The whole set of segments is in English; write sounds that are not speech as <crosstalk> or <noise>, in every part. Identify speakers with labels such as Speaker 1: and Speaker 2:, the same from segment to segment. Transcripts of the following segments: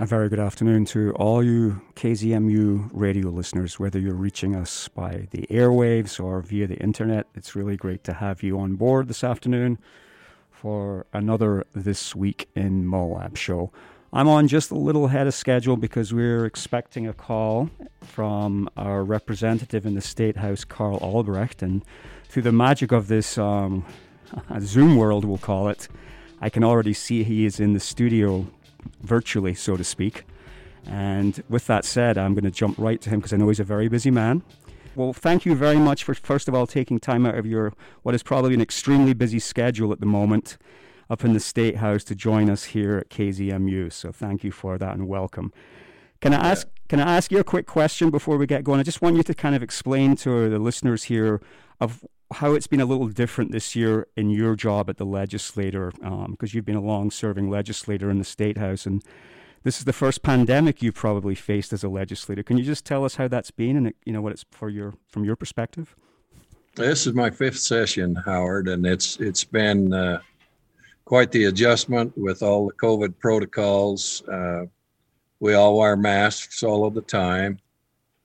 Speaker 1: A very good afternoon to all you KZMU radio listeners, whether you're reaching us by the airwaves or via the internet. It's really great to have you on board this afternoon for another This Week in Moab show. I'm on just a little ahead of schedule because we're expecting a call from our representative in the State House, Carl Albrecht. And through the magic of this um, <laughs> Zoom world, we'll call it, I can already see he is in the studio virtually, so to speak. And with that said, I'm going to jump right to him because I know he's a very busy man. Well, thank you very much for, first of all, taking time out of your what is probably an extremely busy schedule at the moment up in the State House to join us here at KZMU. So thank you for that and welcome. Can I ask? Can I ask you a quick question before we get going? I just want you to kind of explain to the listeners here of how it's been a little different this year in your job at the legislator, because um, you've been a long-serving legislator in the state house, and this is the first pandemic you've probably faced as a legislator. Can you just tell us how that's been, and you know what it's for your from your perspective?
Speaker 2: This is my fifth session, Howard, and it's it's been uh, quite the adjustment with all the COVID protocols. Uh, we all wear masks all of the time.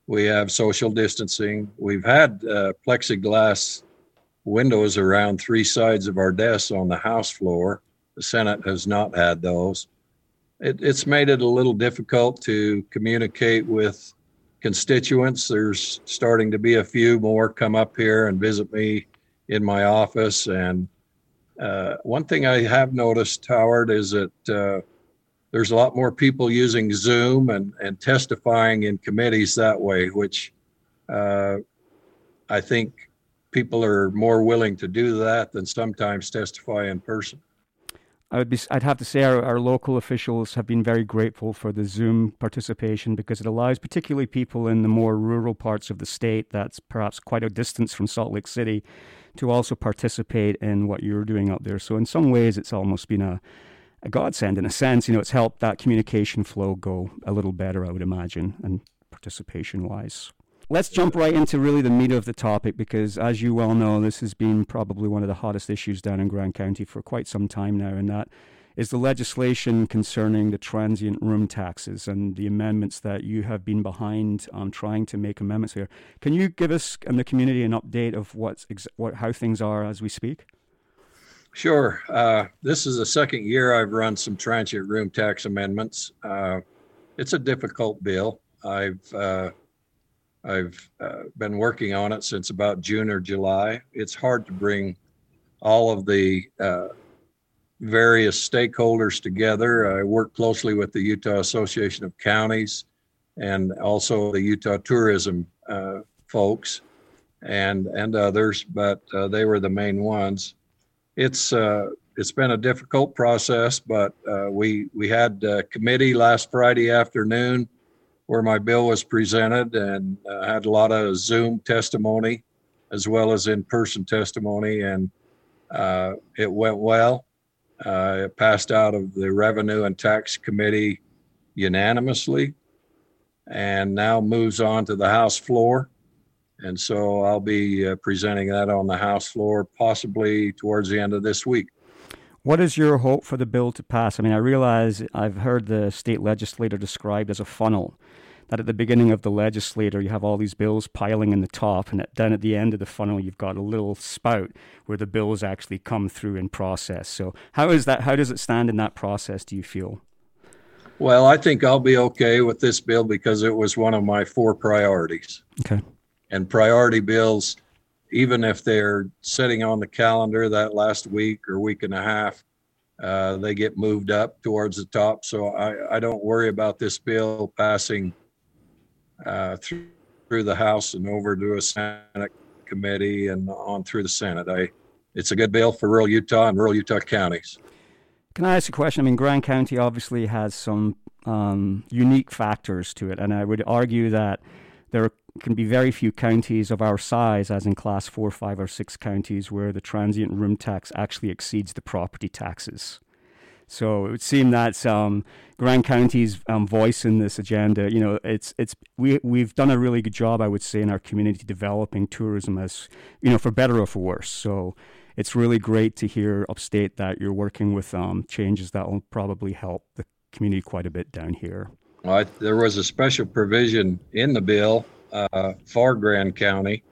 Speaker 2: We have social distancing. We've had uh, plexiglass windows around three sides of our desks on the House floor. The Senate has not had those. It, it's made it a little difficult to communicate with constituents. There's starting to be a few more come up here and visit me in my office. And uh, one thing I have noticed, Howard, is that uh, there's a lot more people using Zoom and, and testifying in committees that way, which uh, I think people are more willing to do that than sometimes testify in person.
Speaker 1: I would be, I'd have to say our, our local officials have been very grateful for the Zoom participation because it allows particularly people in the more rural parts of the state that's perhaps quite a distance from Salt Lake City to also participate in what you're doing out there. So in some ways it's almost been a, a godsend in a sense. You know, it's helped that communication flow go a little better, I would imagine, and participation wise. Let's jump right into really the meat of the topic because, as you well know, this has been probably one of the hottest issues down in Grand County for quite some time now, and that is the legislation concerning the transient room taxes and the amendments that you have been behind on trying to make amendments here. Can you give us and the community an update of what's ex- what, how things are as we speak?
Speaker 2: Sure. Uh, this is the second year I've run some transient room tax amendments. Uh, it's a difficult bill. I've uh, I've uh, been working on it since about June or July. It's hard to bring all of the uh, various stakeholders together. I work closely with the Utah Association of Counties and also the Utah Tourism uh, folks and and others, but uh, they were the main ones. It's uh, it's been a difficult process, but uh, we we had a committee last Friday afternoon where my bill was presented and uh, had a lot of Zoom testimony as well as in person testimony, and uh, it went well. Uh, it passed out of the Revenue and Tax Committee unanimously and now moves on to the House floor. And so I'll be uh, presenting that on the House floor possibly towards the end of this week.
Speaker 1: What is your hope for the bill to pass? I mean, I realize I've heard the state legislator described as a funnel. That at the beginning of the legislator, you have all these bills piling in the top, and then at the end of the funnel, you've got a little spout where the bills actually come through in process. So, how is that? How does it stand in that process? Do you feel?
Speaker 2: Well, I think I'll be okay with this bill because it was one of my four priorities.
Speaker 1: Okay.
Speaker 2: And priority bills even if they're sitting on the calendar that last week or week and a half, uh, they get moved up towards the top. So I, I don't worry about this bill passing uh, through, through the House and over to a Senate committee and on through the Senate. I, it's a good bill for rural Utah and rural Utah counties.
Speaker 1: Can I ask a question? I mean, Grand County obviously has some um, unique factors to it, and I would argue that there can be very few counties of our size, as in class four, five, or six counties, where the transient room tax actually exceeds the property taxes. So it would seem that um, Grand County's um, voice in this agenda, you know, it's it's we we've done a really good job, I would say, in our community developing tourism as you know, for better or for worse. So it's really great to hear upstate that you're working with um, changes that will probably help the community quite a bit down here.
Speaker 2: Well, I, there was a special provision in the bill uh, for Grand County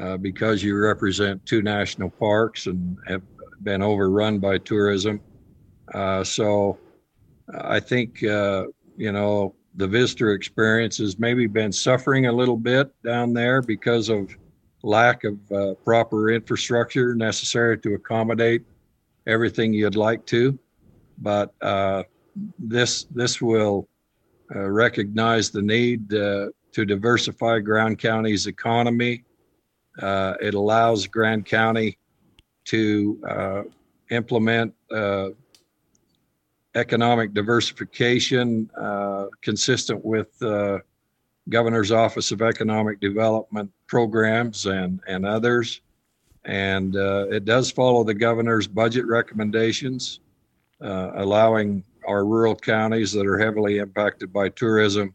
Speaker 2: uh, because you represent two national parks and have been overrun by tourism. Uh, so I think, uh, you know, the visitor experience has maybe been suffering a little bit down there because of lack of uh, proper infrastructure necessary to accommodate everything you'd like to. But uh, this this will uh, recognize the need uh, to diversify Grand County's economy. Uh, it allows Grand County to uh, implement economic diversification consistent with the governor's office of economic development programs and and others and uh, it does follow the governor's budget recommendations uh, allowing our rural counties that are heavily impacted by tourism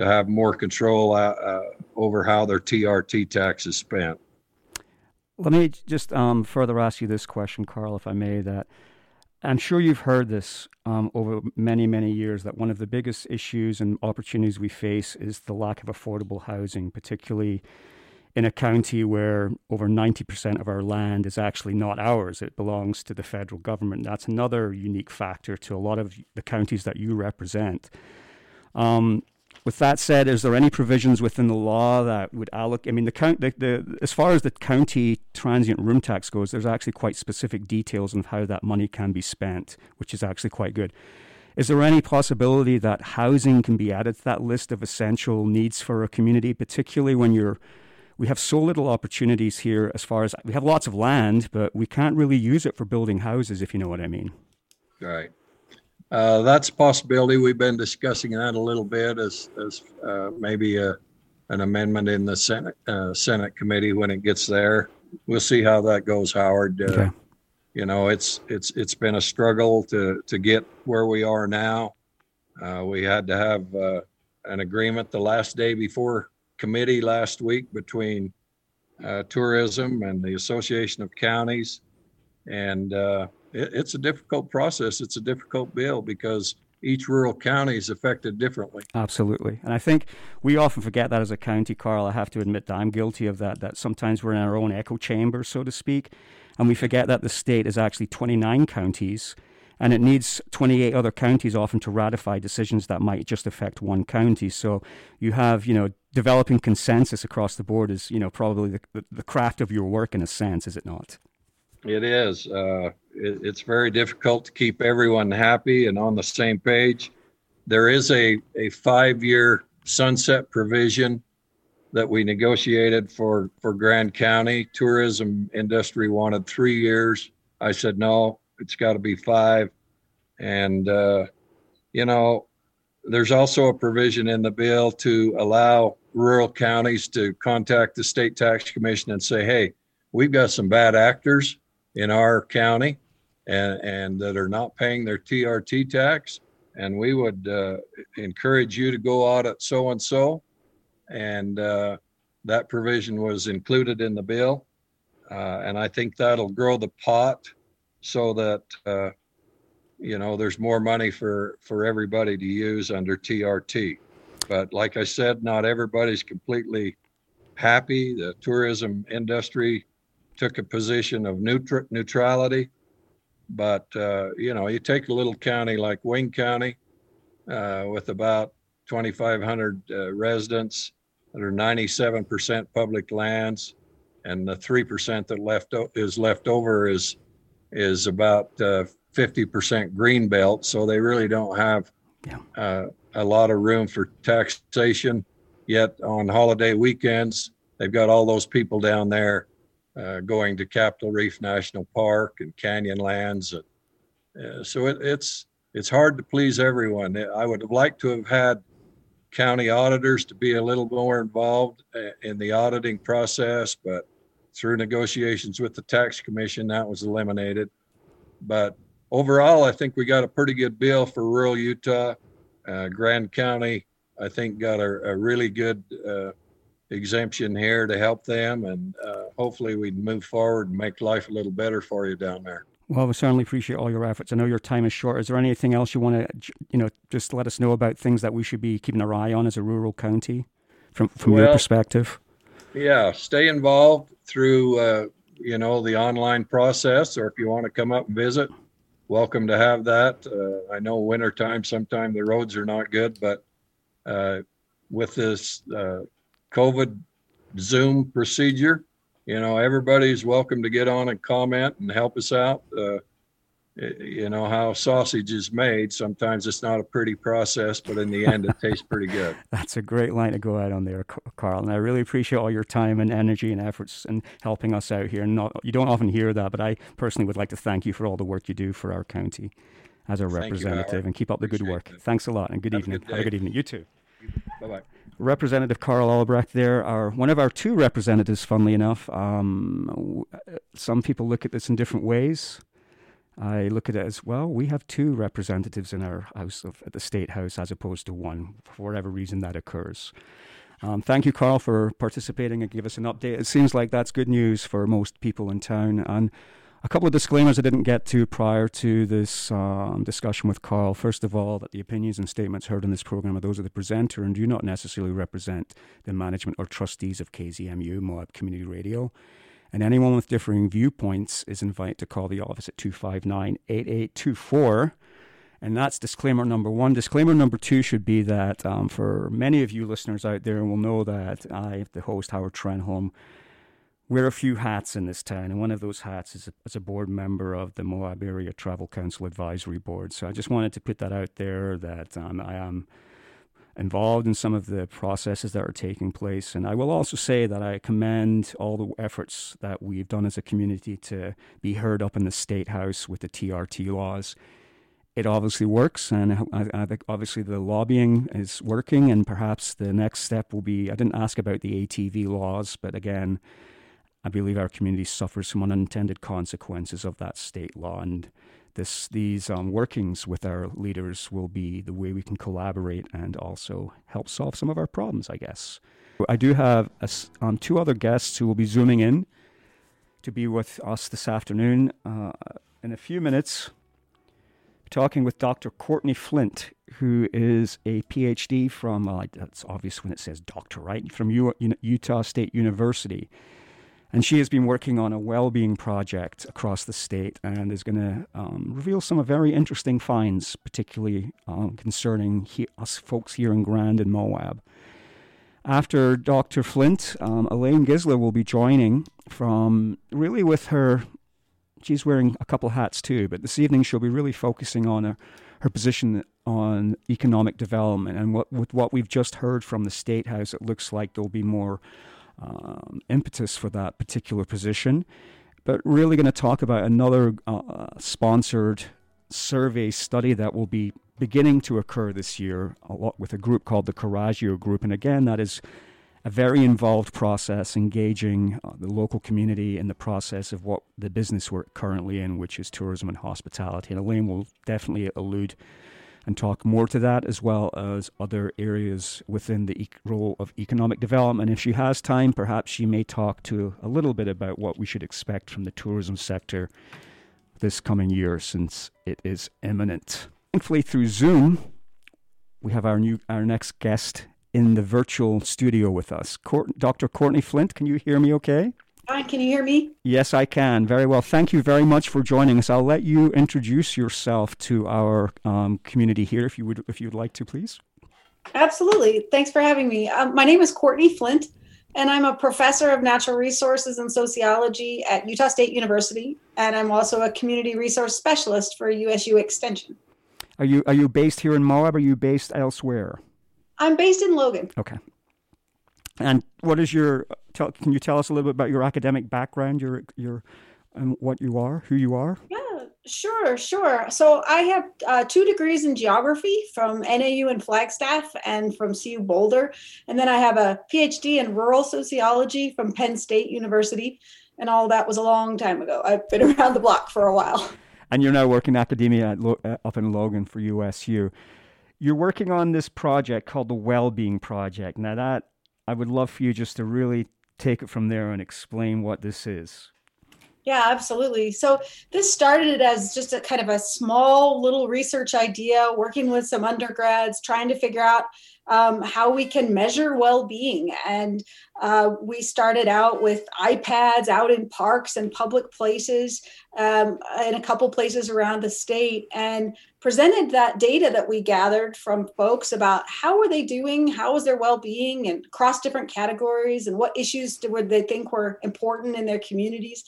Speaker 2: to have more control uh, uh over how their trt tax is spent
Speaker 1: let me just um, further ask you this question carl if i may that I'm sure you've heard this um, over many, many years that one of the biggest issues and opportunities we face is the lack of affordable housing, particularly in a county where over 90% of our land is actually not ours. It belongs to the federal government. That's another unique factor to a lot of the counties that you represent. Um, with that said, is there any provisions within the law that would allocate? I mean, the count, the, the, as far as the county transient room tax goes, there's actually quite specific details on how that money can be spent, which is actually quite good. Is there any possibility that housing can be added to that list of essential needs for a community, particularly when you're we have so little opportunities here as far as we have lots of land, but we can't really use it for building houses, if you know what I mean.
Speaker 2: Right. Uh, that's a possibility. We've been discussing that a little bit as, as uh, maybe a, an amendment in the Senate uh, Senate committee when it gets there. We'll see how that goes, Howard. Uh, okay. You know, it's it's it's been a struggle to to get where we are now. Uh, we had to have uh, an agreement the last day before committee last week between tourism and the Association of Counties, and it, it's a difficult process. It's a difficult bill because each rural county is affected differently.
Speaker 1: Absolutely. And I think we often forget that as a county, Carl. I have to admit that I'm guilty of that, that sometimes we're in our own echo chamber, so to speak. And we forget that the state is actually 29 counties and it needs 28 other counties often to ratify decisions that might just affect one county. So you have, you know, developing consensus across the board is, you know, probably the, the craft of your work in a sense, is it not?
Speaker 2: It is. Uh, it, it's very difficult to keep everyone happy and on the same page. There is a, a five year sunset provision that we negotiated for, for Grand County. Tourism industry wanted three years. I said, no, it's got to be five. And, uh, you know, there's also a provision in the bill to allow rural counties to contact the state tax commission and say, hey, we've got some bad actors in our county and, and that are not paying their TRT tax. And we would uh, encourage you to go audit so and so. And uh, that provision was included in the bill. Uh, and I think that'll grow the pot so that uh, you know there's more money for for everybody to use under TRT. But like I said, not everybody's completely happy. The tourism industry took a position of neutral, neutrality. But, uh, you know, you take a little county like Wayne County uh, with about 2,500 uh, residents that are 97% public lands, and the 3% that left o- is left over is is about 50% uh, green belt. So they really don't have yeah. Uh, a lot of room for taxation. Yet on holiday weekends, they've got all those people down there uh, going to Capitol Reef National Park and Canyonlands. And, uh, so it, it's it's hard to please everyone. I would have liked to have had county auditors to be a little more involved uh, in the auditing process, but through negotiations with the tax commission, that was eliminated. But overall, I think we got a pretty good bill for rural Utah. Uh, Grand County, I think, got a, a really good uh, exemption here to help them, and uh, hopefully we move forward and make life a little better for you down there.
Speaker 1: Well, we certainly appreciate all your efforts. I know your time is short. Is there anything else you want to, you know, just let us know about things that we should be keeping our eye on as a rural county, from from well, your perspective?
Speaker 2: Yeah, stay involved through, uh, you know, the online process, or if you want to come up and visit, welcome to have that. Uh, I know wintertime, sometimes the roads are not good, but uh, with this uh, COVID Zoom procedure, you know, everybody's welcome to get on and comment and help us out. Uh, you know how sausage is made. Sometimes it's not a pretty process, but in the end, it tastes pretty good. <laughs>
Speaker 1: That's a great line to go out on there, Carl. And I really appreciate all your time and energy and efforts in helping us out here. And not, you don't often hear that, but I personally would like to thank you for all the work you do for our county as a representative. You, and keep up the good work. Thanks a lot, and good Have evening. A good Have a good evening. You too.
Speaker 2: Bye bye.
Speaker 1: Representative Carl Albrecht there are one of our two representatives, funnily enough. Um, some people look at this in different ways. I look at it as well. We have two representatives in our house of, at the state house as opposed to one, for whatever reason that occurs. Um, thank you, Carl, for participating and give us an update. It seems like that's good news for most people in town. And a couple of disclaimers I didn't get to prior to this um, discussion with Carl. First of all, that the opinions and statements heard in this program are those of the presenter and do not necessarily represent the management or trustees of KZMU, Moab Community Radio. And anyone with differing viewpoints is invited to call the office at 259 8824. And that's disclaimer number one. Disclaimer number two should be that um, for many of you listeners out there will know that I, the host, Howard Trenholm, wear a few hats in this town, and one of those hats is a, as a board member of the Moab Area Travel Council Advisory Board. So I just wanted to put that out there that um, I am involved in some of the processes that are taking place. And I will also say that I commend all the efforts that we've done as a community to be heard up in the State House with the TRT laws. It obviously works, and I, I think obviously the lobbying is working, and perhaps the next step will be I didn't ask about the ATV laws, but again, I believe our community suffers from unintended consequences of that state law, and this these um, workings with our leaders will be the way we can collaborate and also help solve some of our problems. I guess I do have a, um, two other guests who will be zooming in to be with us this afternoon uh, in a few minutes. Talking with Dr. Courtney Flint, who is a PhD from, uh, that's obvious when it says doctor, right? From U- Utah State University. And she has been working on a well-being project across the state and is going to um, reveal some very interesting finds, particularly um, concerning he, us folks here in Grand and Moab. After Dr. Flint, um, Elaine Gizler will be joining from really with her. She's wearing a couple hats too, but this evening she'll be really focusing on her, her position on economic development. And what, with what we've just heard from the State House, it looks like there'll be more um, impetus for that particular position. But really going to talk about another uh, sponsored survey study that will be beginning to occur this year with a group called the Coraggio Group. And again, that is a very involved process engaging uh, the local community in the process of what the business we're currently in, which is tourism and hospitality. And Elaine will definitely allude and talk more to that as well as other areas within the e- role of economic development. If she has time, perhaps she may talk to a little bit about what we should expect from the tourism sector this coming year since it is imminent. Thankfully, through Zoom, we have our new our next guest in the virtual studio with us. Court, Dr. Courtney Flint, can you hear me okay?
Speaker 3: Fine. Can you hear me?
Speaker 1: Yes, I can. Very well. Thank you very much for joining us. I'll let you introduce yourself to our um, community here, if you would, if you'd like to, please.
Speaker 3: Absolutely. Thanks for having me. Um, my name is Courtney Flint, and I'm a professor of natural resources and sociology at Utah State University, and I'm also a community resource specialist for USU Extension.
Speaker 1: Are you are you based here in Moab? Or are you based elsewhere?
Speaker 3: I'm based in Logan.
Speaker 1: Okay. And what is your? Tell, can you tell us a little bit about your academic background, your your, and what you are, who you are?
Speaker 3: Yeah, sure, sure. So I have uh, two degrees in geography from NAU and Flagstaff, and from CU Boulder, and then I have a PhD in rural sociology from Penn State University, and all that was a long time ago. I've been <laughs> around the block for a while.
Speaker 1: And you're now working in academia Lo- uh, up in Logan for USU. You're working on this project called the Wellbeing Project. Now that I would love for you just to really take it from there and explain what this is.
Speaker 3: Yeah, absolutely. So this started as just a kind of a small little research idea, working with some undergrads, trying to figure out um, how we can measure well-being. And uh, we started out with iPads out in parks and public places, um, in a couple places around the state, and presented that data that we gathered from folks about how were they doing, how was their well-being, and across different categories, and what issues would they think were important in their communities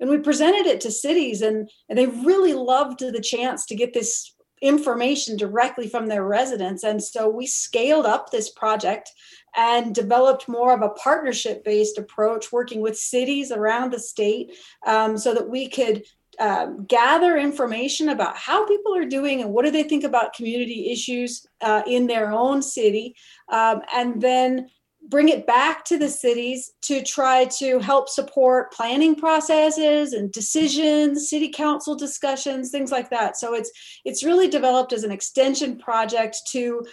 Speaker 3: and we presented it to cities and, and they really loved the chance to get this information directly from their residents. And so we scaled up this project and developed more of a partnership based approach working with cities around the state um, so that we could um, gather information about how people are doing and what do they think about community issues uh, in their own city. Um, and then bring it back to the cities to try to help support planning processes and decisions city council discussions things like that. So it's it's really developed as an extension project to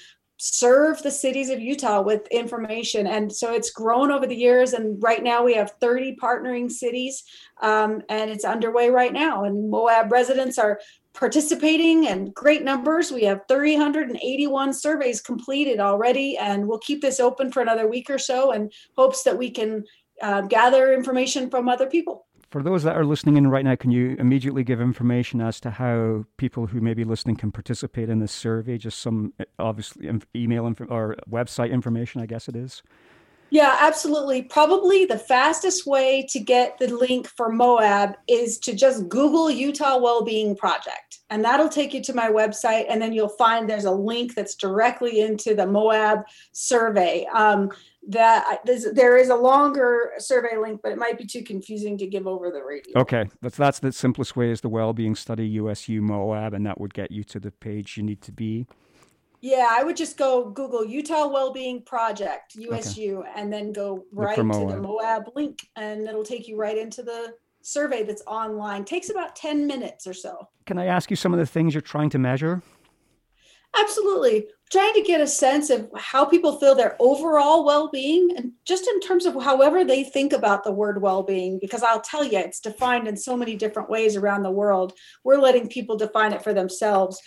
Speaker 3: serve the cities of utah with information. And so it's grown over the years and right now we have 30 partnering cities um, and it's underway right now. And moab residents are participating and great numbers. We have 381 surveys completed already, and we'll keep this open for another week or so in hopes that we can uh, gather information from other people.
Speaker 1: For those that are listening in right now, can you immediately give information as to how people who may be listening can participate in this survey? Just some obviously email inf- or website information, I guess it is.
Speaker 3: Yeah, absolutely. Probably the fastest way to get the link for Moab is to just Google Utah Wellbeing Project. And that'll take you to my website. And then you'll find there's a link that's directly into the Moab survey. Um, that there is a longer survey link, but it might be too confusing to give over the radio.
Speaker 1: Okay, that's that's the simplest way is the Wellbeing Study USU Moab, and that would get you to the page you need to be.
Speaker 3: Yeah, I would just go Google Utah Wellbeing Project USU okay. and then go right to the Moab link, and it'll take you right into the survey that's online. Takes about ten minutes or so.
Speaker 1: Can I ask you some of the things you're trying to measure?
Speaker 3: Absolutely. Trying to get a sense of how people feel their overall well being and just in terms of however they think about the word well being, because I'll tell you, it's defined in so many different ways around the world. We're letting people define it for themselves.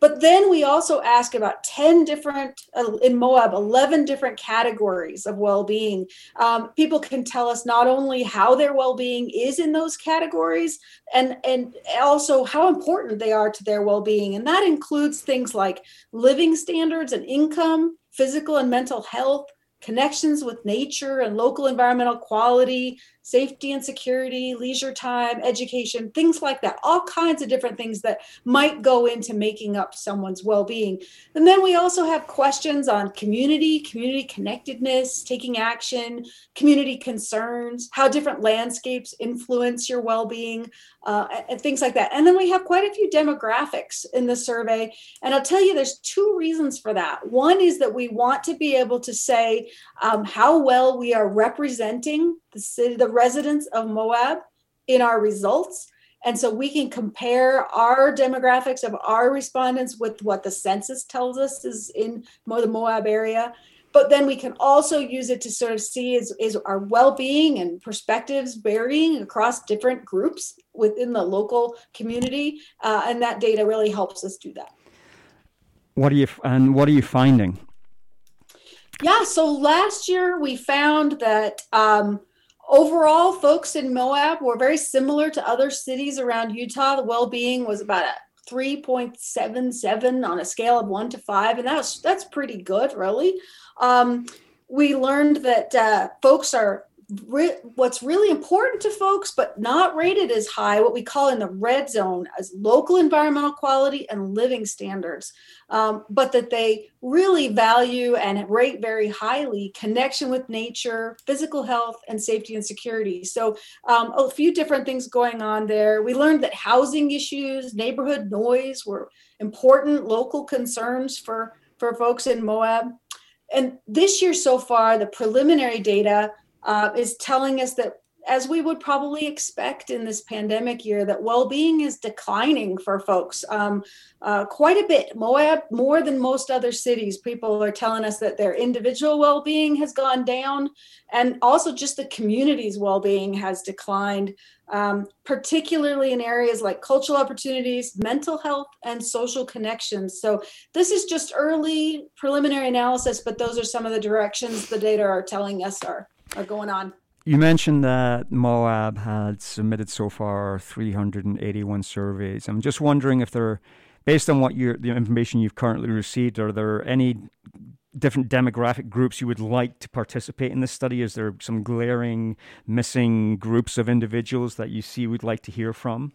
Speaker 3: But then we also ask about 10 different, uh, in Moab, 11 different categories of well being. Um, people can tell us not only how their well being is in those categories, and, and also how important they are to their well being. And that includes things like living standards and income, physical and mental health, connections with nature and local environmental quality, safety and security, leisure time, education, things like that. All kinds of different things that might go into making up someone's well being. And then we also have questions on community, community connectedness, taking action, community concerns, how different landscapes influence your well being, uh, and things like that. And then we have quite a few demographics in the survey. And I'll tell you, there's two reasons for that. One is that we want to be able to say um, how well we are representing the city, the residents of Moab in our results. And so we can compare our demographics of our respondents with what the census tells us is in the Moab area. But then we can also use it to sort of see is, is our well-being and perspectives varying across different groups within the local community, uh, and that data really helps us do that.
Speaker 1: What are you and what are you finding?
Speaker 3: Yeah, so last year we found that um, overall, folks in Moab were very similar to other cities around Utah. The well being was about a 3.77 on a scale of one to five, and that's that's pretty good, really. Um, we learned that uh, folks are re- what's really important to folks, but not rated as high, what we call in the red zone as local environmental quality and living standards, um, but that they really value and rate very highly connection with nature, physical health, and safety and security. So, um, a few different things going on there. We learned that housing issues, neighborhood noise were important local concerns for, for folks in Moab. And this year so far, the preliminary data uh, is telling us that as we would probably expect in this pandemic year, that well-being is declining for folks um, uh, quite a bit. Moab, more than most other cities, people are telling us that their individual well-being has gone down, and also just the community's well-being has declined, um, particularly in areas like cultural opportunities, mental health, and social connections. So this is just early preliminary analysis, but those are some of the directions the data are telling us are are going on.
Speaker 1: You mentioned that Moab had submitted so far 381 surveys. I'm just wondering if there, based on what you the information you've currently received, are there any different demographic groups you would like to participate in this study? Is there some glaring missing groups of individuals that you see would like to hear from?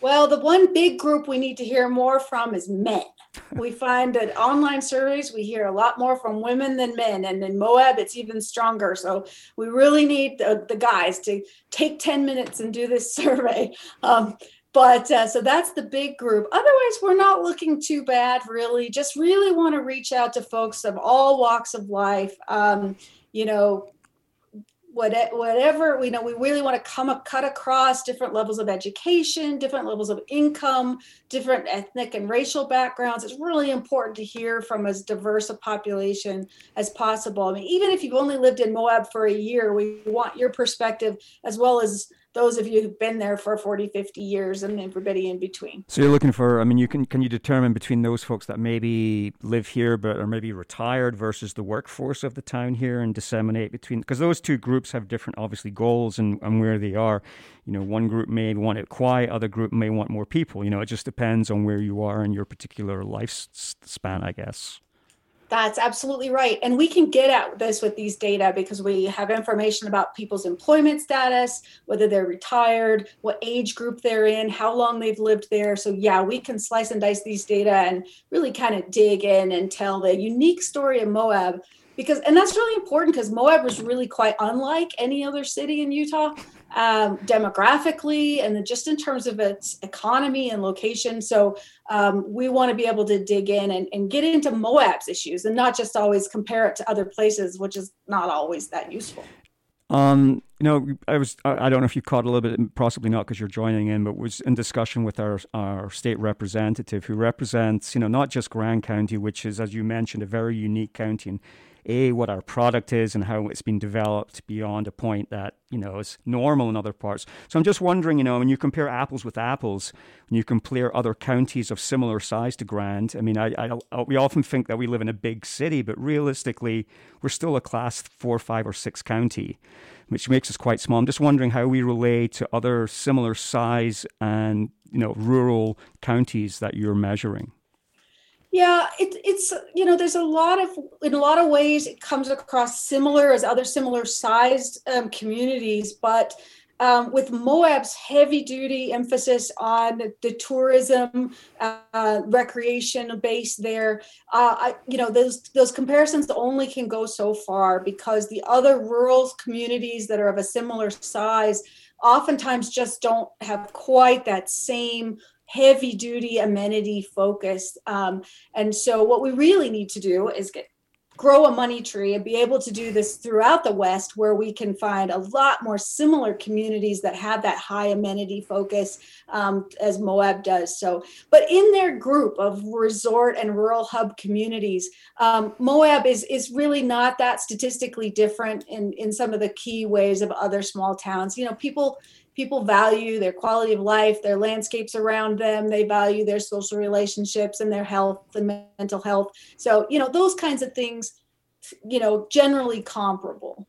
Speaker 3: Well, the one big group we need to hear more from is men. <laughs> we find that online surveys, we hear a lot more from women than men. And in Moab, it's even stronger. So we really need the, the guys to take 10 minutes and do this <laughs> survey. Um, but uh, so that's the big group. Otherwise, we're not looking too bad, really. Just really want to reach out to folks of all walks of life. Um, you know, whatever we know we really want to come cut across different levels of education different levels of income different ethnic and racial backgrounds. It's really important to hear from as diverse a population as possible. I mean even if you've only lived in moab for a year we want your perspective as well as those of you who've been there for 40 50 years and everybody in between.
Speaker 1: So you're looking for i mean you can can you determine between those folks that maybe live here but are maybe retired versus the workforce of the town here and disseminate between because those two groups have different obviously goals and, and where they are. You know one group may want it quiet other group may want more people. You know it just depends on where you are in your particular lifespan i guess
Speaker 3: that's absolutely right. And we can get at this with these data because we have information about people's employment status, whether they're retired, what age group they're in, how long they've lived there. So, yeah, we can slice and dice these data and really kind of dig in and tell the unique story of Moab because and that's really important because moab was really quite unlike any other city in utah um, demographically and just in terms of its economy and location. So um, we want to be able to dig in and, and get into moab's issues and not just always compare it to other places which is not always that useful.
Speaker 1: Um, you know, I was, I don't know if you caught a little bit, possibly not because you're joining in, but was in discussion with our, our state representative who represents, you know, not just Grand County, which is, as you mentioned, a very unique county and a what our product is and how it's been developed beyond a point that you know is normal in other parts. So I'm just wondering, you know, when you compare apples with apples, when you compare other counties of similar size to Grand, I mean, I, I, uh, we often think that we live in a big city, but realistically, we're still a class four, five, or six county, which makes us quite small. I'm just wondering how we relate to other similar size and you know rural counties that you're measuring.
Speaker 3: Yeah, it, it's you know there's a lot of in a lot of ways it comes across similar as other similar sized um, communities, but um, with Moab's heavy duty emphasis on the tourism, uh, recreation base there, uh, I, you know those those comparisons only can go so far because the other rural communities that are of a similar size oftentimes just don't have quite that same heavy duty amenity focused. Um, and so what we really need to do is get grow a money tree and be able to do this throughout the West, where we can find a lot more similar communities that have that high amenity focus um, as Moab does. So, but in their group of resort and rural hub communities, um, Moab is is really not that statistically different in in some of the key ways of other small towns. You know, people people value their quality of life, their landscapes around them, they value their social relationships and their health and mental health. So, you know, those kinds of things, you know, generally comparable.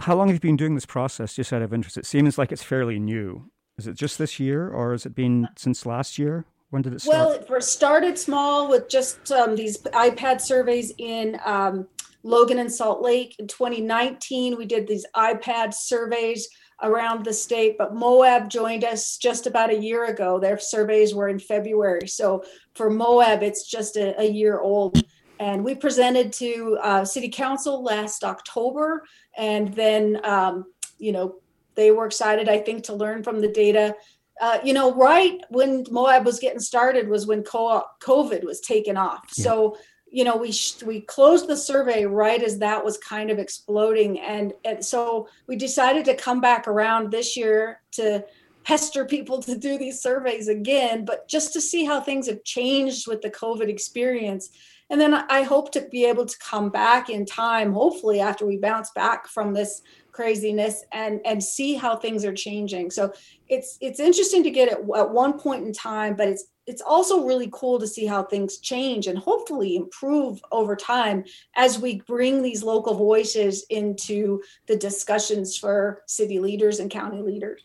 Speaker 1: How long have you been doing this process, just out of interest? It seems like it's fairly new. Is it just this year or has it been since last year? When did it start?
Speaker 3: Well, it first started small with just um, these iPad surveys in um, Logan and Salt Lake. In 2019, we did these iPad surveys around the state, but Moab joined us just about a year ago. Their surveys were in February. So for Moab, it's just a, a year old. And we presented to uh, City Council last October. And then, um, you know, they were excited, I think, to learn from the data. Uh, you know, right when Moab was getting started was when COVID was taken off. Yeah. So you know we sh- we closed the survey right as that was kind of exploding. And, and so we decided to come back around this year to pester people <laughs> to do these surveys again but just to see how things have changed with the covid experience. And then i hope to be able to come back in time hopefully after we bounce back from this craziness and and see how things are changing. So it's it's interesting to get it at one point in time but it's it's also really cool to see how things change and hopefully improve over time as we bring these local voices into the discussions for city leaders and county leaders.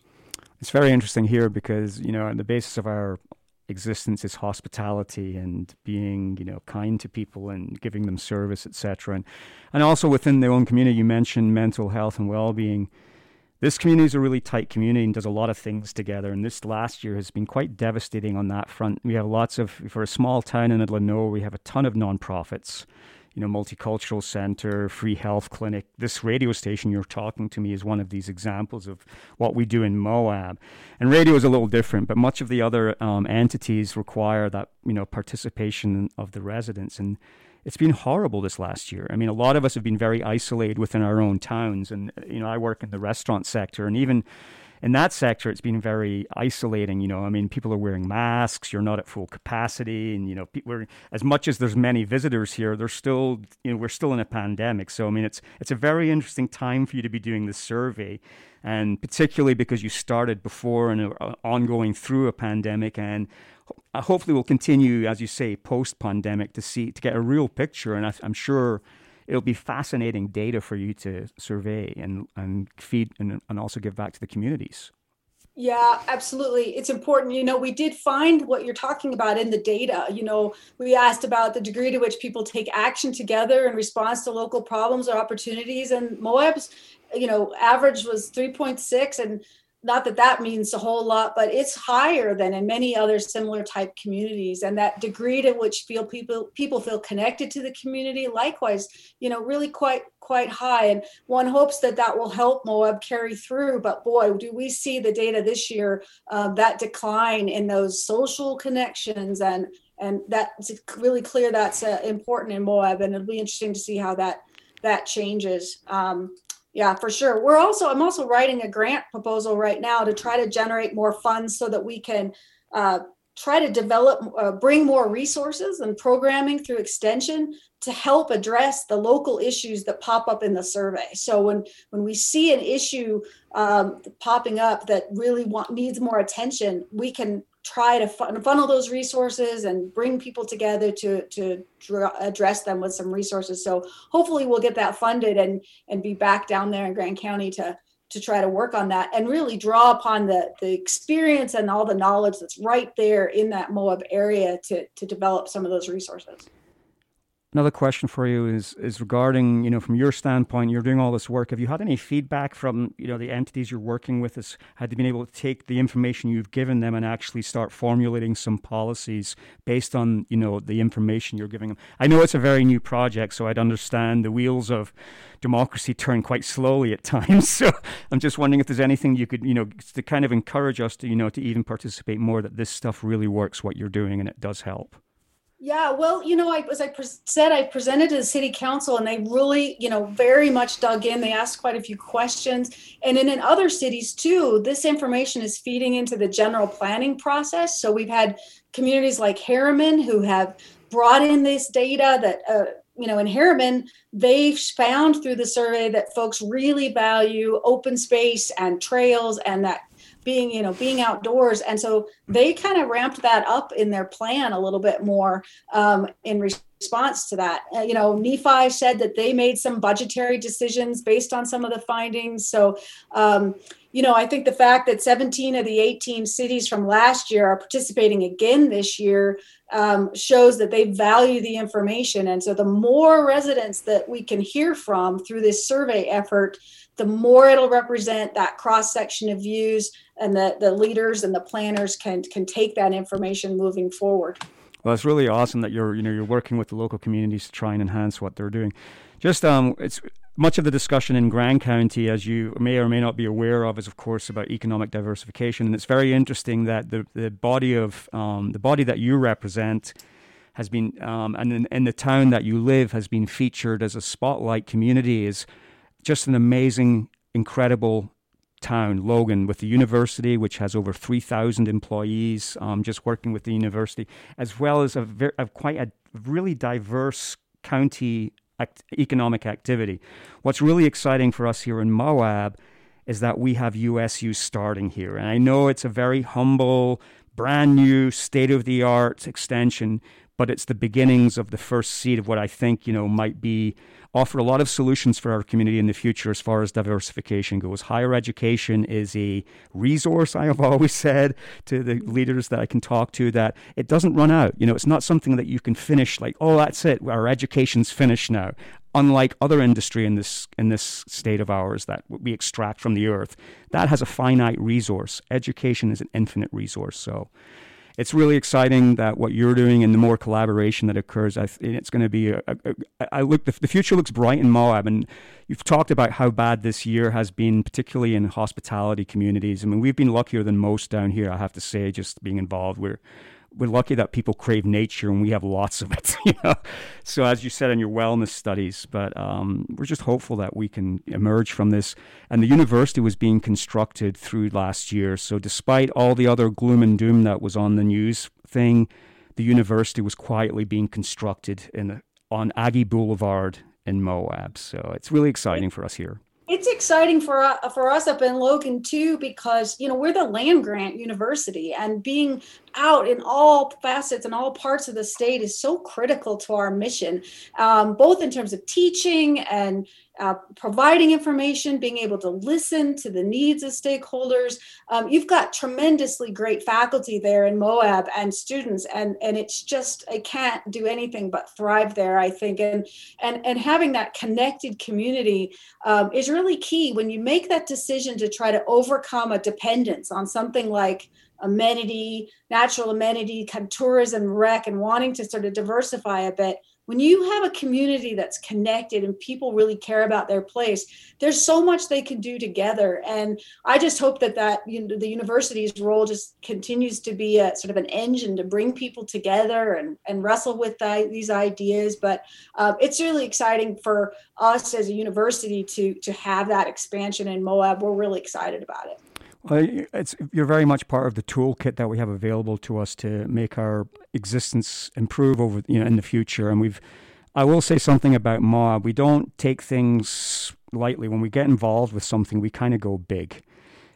Speaker 1: It's very interesting here because, you know, on the basis of our existence is hospitality and being, you know, kind to people and giving them service, etc. And and also within their own community, you mentioned mental health and well-being this community is a really tight community and does a lot of things together. And this last year has been quite devastating on that front. We have lots of, for a small town in Glenora, we have a ton of nonprofits, you know, multicultural center, free health clinic. This radio station you're talking to me is one of these examples of what we do in Moab. And radio is a little different, but much of the other um, entities require that, you know, participation of the residents. And it's been horrible this last year. I mean, a lot of us have been very isolated within our own towns. And, you know, I work in the restaurant sector, and even in that sector, it's been very isolating. You know, I mean, people are wearing masks. You're not at full capacity, and you know, we're, as much as there's many visitors here, there's still, you know, we're still in a pandemic. So, I mean, it's it's a very interesting time for you to be doing this survey, and particularly because you started before and are ongoing through a pandemic, and Uh, hopefully we'll continue, as you say, post pandemic to see to get a real picture. And I, I'm sure it'll be fascinating data for you to survey and, and feed and, and also give back to the communities.
Speaker 3: Yeah, absolutely. It's important. You know, we did find what you're talking about in the data. You know, we asked about the degree to which people take action together in response to local problems or opportunities. And Moab's, you know, average was 3.6. And not that that means a whole lot, but it's higher than in many other similar type communities. And that degree to which feel people people feel connected to the community, likewise, you know, really quite quite high. And one hopes that that will help Moab carry through. But boy, do we see the data this year uh, that decline in those social connections and and that's really clear that's uh, important in Moab. And it'll be interesting to see how that that changes. Um, yeah, for sure. We're also I'm also writing a grant proposal right now to try to generate more funds so that we can uh, try to develop uh, bring more resources and programming through extension to help address the local issues that pop up in the survey so when when we see an issue um, popping up that really want, needs more attention we can try to funnel those resources and bring people together to to address them with some resources. So hopefully we'll get that funded and and be back down there in Grand County to to try to work on that and really draw upon the the experience and all the knowledge that's right there in that Moab area to to develop some of those resources.
Speaker 1: Another question for you is is regarding you know from your standpoint, you're doing all this work. Have you had any feedback from you know the entities you're working with? Has had they been able to take the information you've given them and actually start formulating some policies based on you know the information you're giving them? I know it's a very new project, so I'd understand the wheels of democracy turn quite slowly at <laughs> times. So I'm just wondering if there's anything you could you know to kind of encourage us to you know to even participate more that this stuff really works what you're doing and it does help.
Speaker 3: Yeah, well, you know, I, as I pre- said, I presented to the city council and they really, you know, very much dug in. They asked quite a few questions. And then in other cities too, this information is feeding into the general planning process. So we've had communities like Herriman who have brought in this data that, uh, you know, in Herriman, they've found through the survey that folks really value open space and trails and that being you know being outdoors. And so they kind of ramped that up in their plan a little bit more um, in response to that. Uh, you know nephi said that they made some budgetary decisions based on some of the findings. So um, you know i think the fact that 17 of the 18 cities from last year are participating again this year um, shows that they value the information. And so the more residents that we can hear from through this survey effort the more it'll represent that cross section of views and the, the leaders and the planners can can take that information moving forward.
Speaker 1: Well, it's really awesome that you're you know you're working with the local communities to try and enhance what they're doing. Just um, it's much of the discussion in Grand County, as you may or may not be aware of, is of course about economic diversification, and it's very interesting that the the body of um, the body that you represent has been, um, and in, in, the town that you live has been featured as a spotlight community is just an amazing, incredible town, Logan, with the university, which has over 3,000 employees um, just working with the university, as well as a, ver- a quite a really diverse county act- economic activity. What's really exciting for us here in Moab is that we have USU starting here. And I know it's a very humble, brand new, state of the art extension, but it's the beginnings of the first seed of what I think, you know, might be offer a lot of solutions for our community in the future as far as diversification goes. Higher education is a resource, I have always said to the leaders that I can talk to, that it doesn't run out. You know, it's not something that you can finish like, oh, that's it, our education's finished now. Unlike other industry in this in this state of ours that we extract from the earth, that has a finite resource. Education is an infinite resource. So it's really exciting that what you're doing and the more collaboration that occurs, I, it's going to be. A, a, a, I look the, the future looks bright in Moab, and you've talked about how bad this year has been, particularly in hospitality communities. I mean, we've been luckier than most down here. I have to say, just being involved, we're we're lucky that people crave nature and we have lots of it. <laughs> You know? So, as you said in your wellness studies, but um, we're just hopeful that we can emerge from this. And the university was being constructed through last year. So, despite all the other gloom and doom that was on the news thing, the university was quietly being constructed in on Aggie Boulevard in Moab. So, it's really exciting for us here
Speaker 3: it's exciting for uh, for us up in Logan too because you know we're the land grant university and being out in all facets and all parts of the state is so critical to our mission, um, both in terms of teaching and uh, providing information, being able to listen to the needs of stakeholders. Um, you've got tremendously great faculty there in Moab and students, and and it's just I can't do anything but thrive there. I think, and and and having that connected community um, is really key when you make that decision to try to overcome a dependence on something like amenity, natural amenity, kind of tourism, rec, and wanting to sort of diversify a bit. When you have a community that's connected and people really care about their place, there's so much they can do together. And I just hope that that you know, the university's role just continues to be a sort of an engine to bring people together and, and wrestle with the, these ideas. But uh, it's really exciting for us as a university to to have that expansion in Moab. We're really excited about it.
Speaker 1: Well, it's you're very much part of the toolkit that we have available to us to make our existence improve over you know in the future. And we've, I will say something about Moab. We don't take things lightly. When we get involved with something, we kind of go big.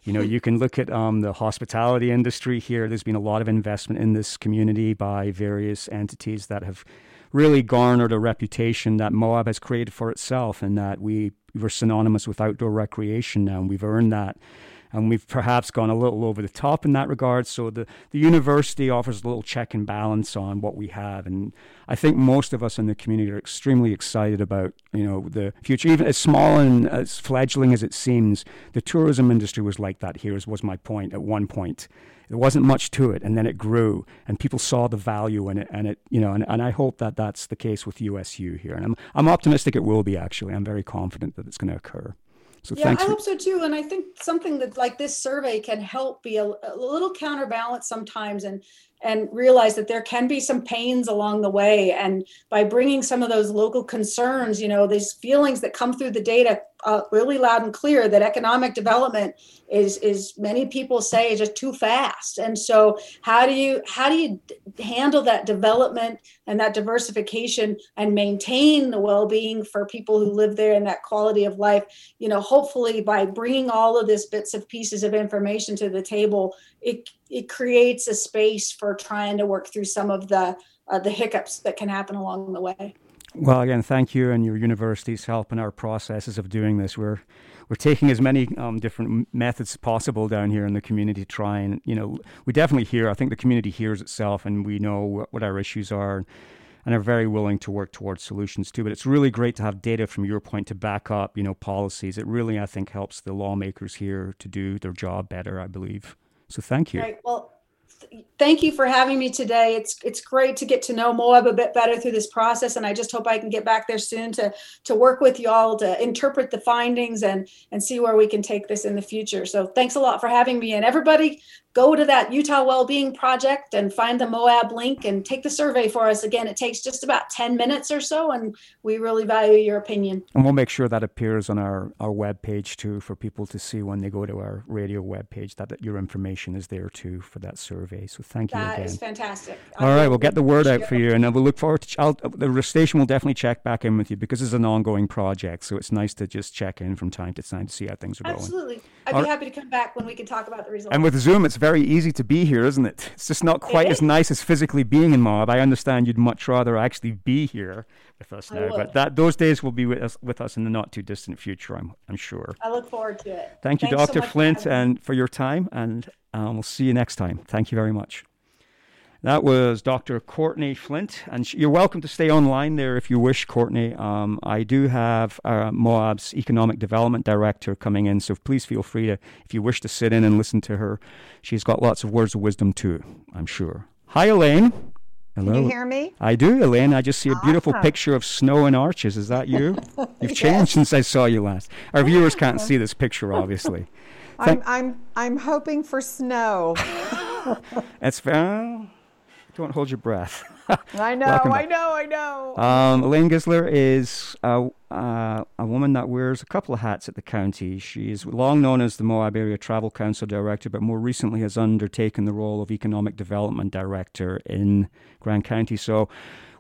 Speaker 1: You know, you can look at um, the hospitality industry here. There's been a lot of investment in this community by various entities that have really garnered a reputation that Moab has created for itself, and that we we're synonymous with outdoor recreation now, and we've earned that and we've perhaps gone a little over the top in that regard. So the, the university offers a little check and balance on what we have, and I think most of us in the community are extremely excited about you know the future. Even as small and as fledgling as it seems, the tourism industry was like that here. Was my point at one point. There wasn't much to it, and then it grew, and people saw the value in it, and it, you know, and, and I hope that that's the case with USU here, and I'm I'm optimistic it will be. Actually, I'm very confident that it's going to occur.
Speaker 3: So yeah, I hope so too. And I think something that like this survey can help be a, a little counterbalance sometimes and and realize that there can be some pains along the way. And by bringing some of those local concerns, you know, these feelings that come through the data uh, really loud and clear that economic development is is many people say is just too fast. And so how do you how do you handle that development and that diversification and maintain the well-being for people who live there and that quality of life? You know, hopefully by bringing all of this bits of pieces of information to the table, it it creates a space for trying to work through some of the uh, the hiccups that can happen along the way.
Speaker 1: Well, again, thank you and your university's help in our processes of doing this. We're we're taking as many um, different methods as possible down here in the community to try and you know we definitely hear. I think the community hears itself, and we know what, our issues are. And are very willing to work towards solutions too. But it's really great to have data from your point to back up, you know, policies. It really, I think, helps the lawmakers here to do their job better. I believe. So thank you.
Speaker 3: Right. Well, thank you for having me today. It's it's great to get to know Moab a bit better through this process, and I just hope I can get back there soon to to work with y'all to interpret the findings and and see where we can take this in the future. So thanks a lot for having me, and everybody go to that Utah Wellbeing Project and find the Moab link and take the survey for us. Again, it takes just about 10 minutes or so, and we really value your opinion.
Speaker 1: And we'll make sure that appears on our, our web page too for people to see when they go to our radio web page that, that your information is there too for that survey. So thank you
Speaker 3: that
Speaker 1: again.
Speaker 3: Is fantastic.
Speaker 1: All right, we'll get the word out for you, and we'll look forward to. I'll, the station will definitely check back in with you because it's an ongoing project. So it's nice to just check in from time to time to see how things are going.
Speaker 3: Absolutely, I'd All be happy to come back when we can talk about the results.
Speaker 1: And with Zoom, it's very easy to be here, isn't it? It's just not quite as nice as physically being in Moab. I understand you'd much rather actually be here with us now, but that those days will be with us with us in the not too distant future. I'm I'm sure.
Speaker 3: I look forward to it.
Speaker 1: Thank you, Thanks Dr. So Flint, for and for your time, and um, we'll see you next time. Thank you very much. That was Dr. Courtney Flint, and you're welcome to stay online there if you wish, Courtney. Um, I do have uh, Moab's Economic Development Director coming in, so please feel free to, if you wish to sit in and listen to her. She's got lots of words of wisdom too, I'm sure. Hi, Elaine.
Speaker 4: Hello. Can you hear me?
Speaker 1: I do, Elaine. I just see a beautiful awesome. picture of snow and arches. Is that you? <laughs> You've yes. changed since I saw you last. Our viewers can't see this picture, obviously. <laughs>
Speaker 4: I'm, I'm, I'm hoping for snow. <laughs>
Speaker 1: That's fair. Don't hold your breath. <laughs>
Speaker 4: I know, I know, I know.
Speaker 1: Um, Elaine Gizler is a, uh, a woman that wears a couple of hats at the county. She is long known as the Moab Area Travel Council Director, but more recently has undertaken the role of Economic Development Director in Grand County. So,